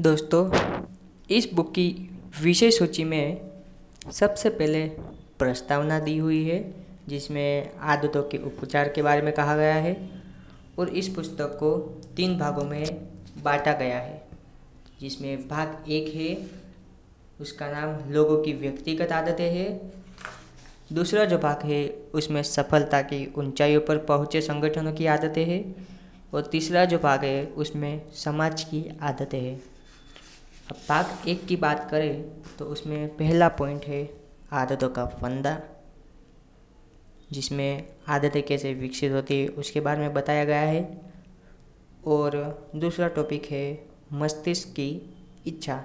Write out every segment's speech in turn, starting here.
दोस्तों, इस बुक की विषय सूची में सबसे पहले प्रस्तावना दी हुई है, जिसमें आदतों के उपचार के बारे में कहा गया है और इस पुस्तक को तीन भागों में बांटा गया है, जिसमें भाग एक है, उसका नाम लोगों की व्यक्तिगत आदतें है। दूसरा जो भाग है, उसमें सफलता की ऊंचाइयों पर पहुँचे संगठनों की आदतें हैं। और तीसरा जो भाग है, उसमें समाज की आदतें हैं। अब भाग एक की बात करें तो उसमें पहला पॉइंट है आदतों का फंदा, जिसमें आदतें कैसे विकसित होती है उसके बारे में बताया गया है। और दूसरा टॉपिक है मस्तिष्क की इच्छा,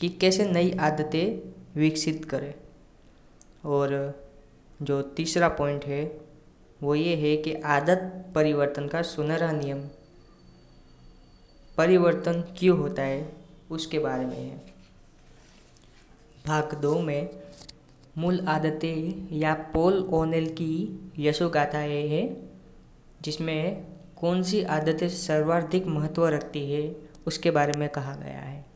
कि कैसे नई आदतें विकसित करें। और जो तीसरा पॉइंट है, वो ये है कि आदत परिवर्तन का सुनहरा नियम, परिवर्तन क्यों होता है? उसके बारे में है। भाग दो में मूल आदतें या पोल ओनेल की यशोगाथा है, जिसमें कौन सी आदतें सर्वाधिक महत्व रखती है, उसके बारे में कहा गया है।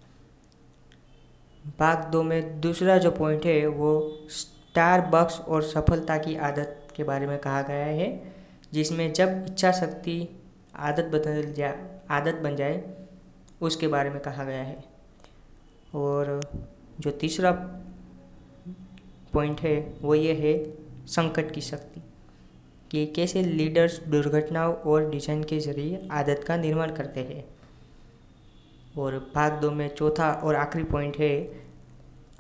भाग दो में दूसरा जो पॉइंट है, वो स्टार बक्स और सफलता की आदत के बारे में कहा गया है, जिसमें जब इच्छा शक्ति आदत बदल जा, आदत बन जाए उसके बारे में कहा गया है। और जो तीसरा पॉइंट है, वो ये है संकट की शक्ति। कि कैसे लीडर्स दुर्घटनाओं और डिज़ाइन के ज़रिए आदत का निर्माण करते हैं। और भाग दो में चौथा और आखिरी पॉइंट है,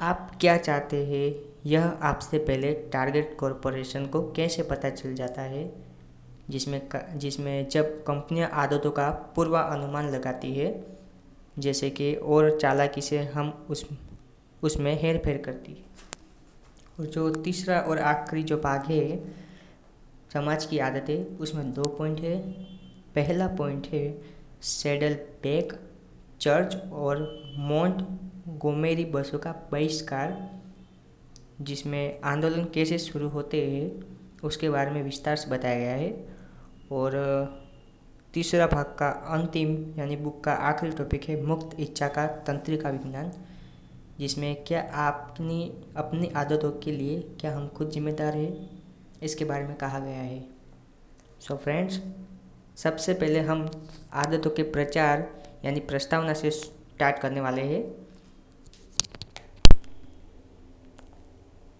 आप क्या चाहते हैं? यह आपसे पहले टारगेट कॉरपोरेशन को कैसे पता चल जाता है? जिसमें जिसमें जब कंपनियाँ आदतों का पूर्वानुमान लगाती है जैसे कि और चालाकी से हम उस, उसमें हेर फेर करती है। और जो तीसरा और आखिरी जो भाग है, समाज की आदतें, उसमें दो पॉइंट है। पहला पॉइंट है सेडल बैग चर्च और मोन्ट गोमेरी बसों का बहिष्कार, जिसमें आंदोलन कैसे शुरू होते हैं, उसके बारे में विस्तार से बताया गया है। और तीसरा भाग का अंतिम, यानी बुक का आखिरी टॉपिक है मुक्त इच्छा का तंत्रिका विज्ञान, जिसमें क्या आपनी अपनी आदतों के लिए क्या हम खुद जिम्मेदार हैं? इसके बारे में कहा गया है। सो so फ्रेंड्स सबसे पहले हम आदतों के प्रचार, यानी प्रस्तावना से स्टार्ट करने वाले हैं।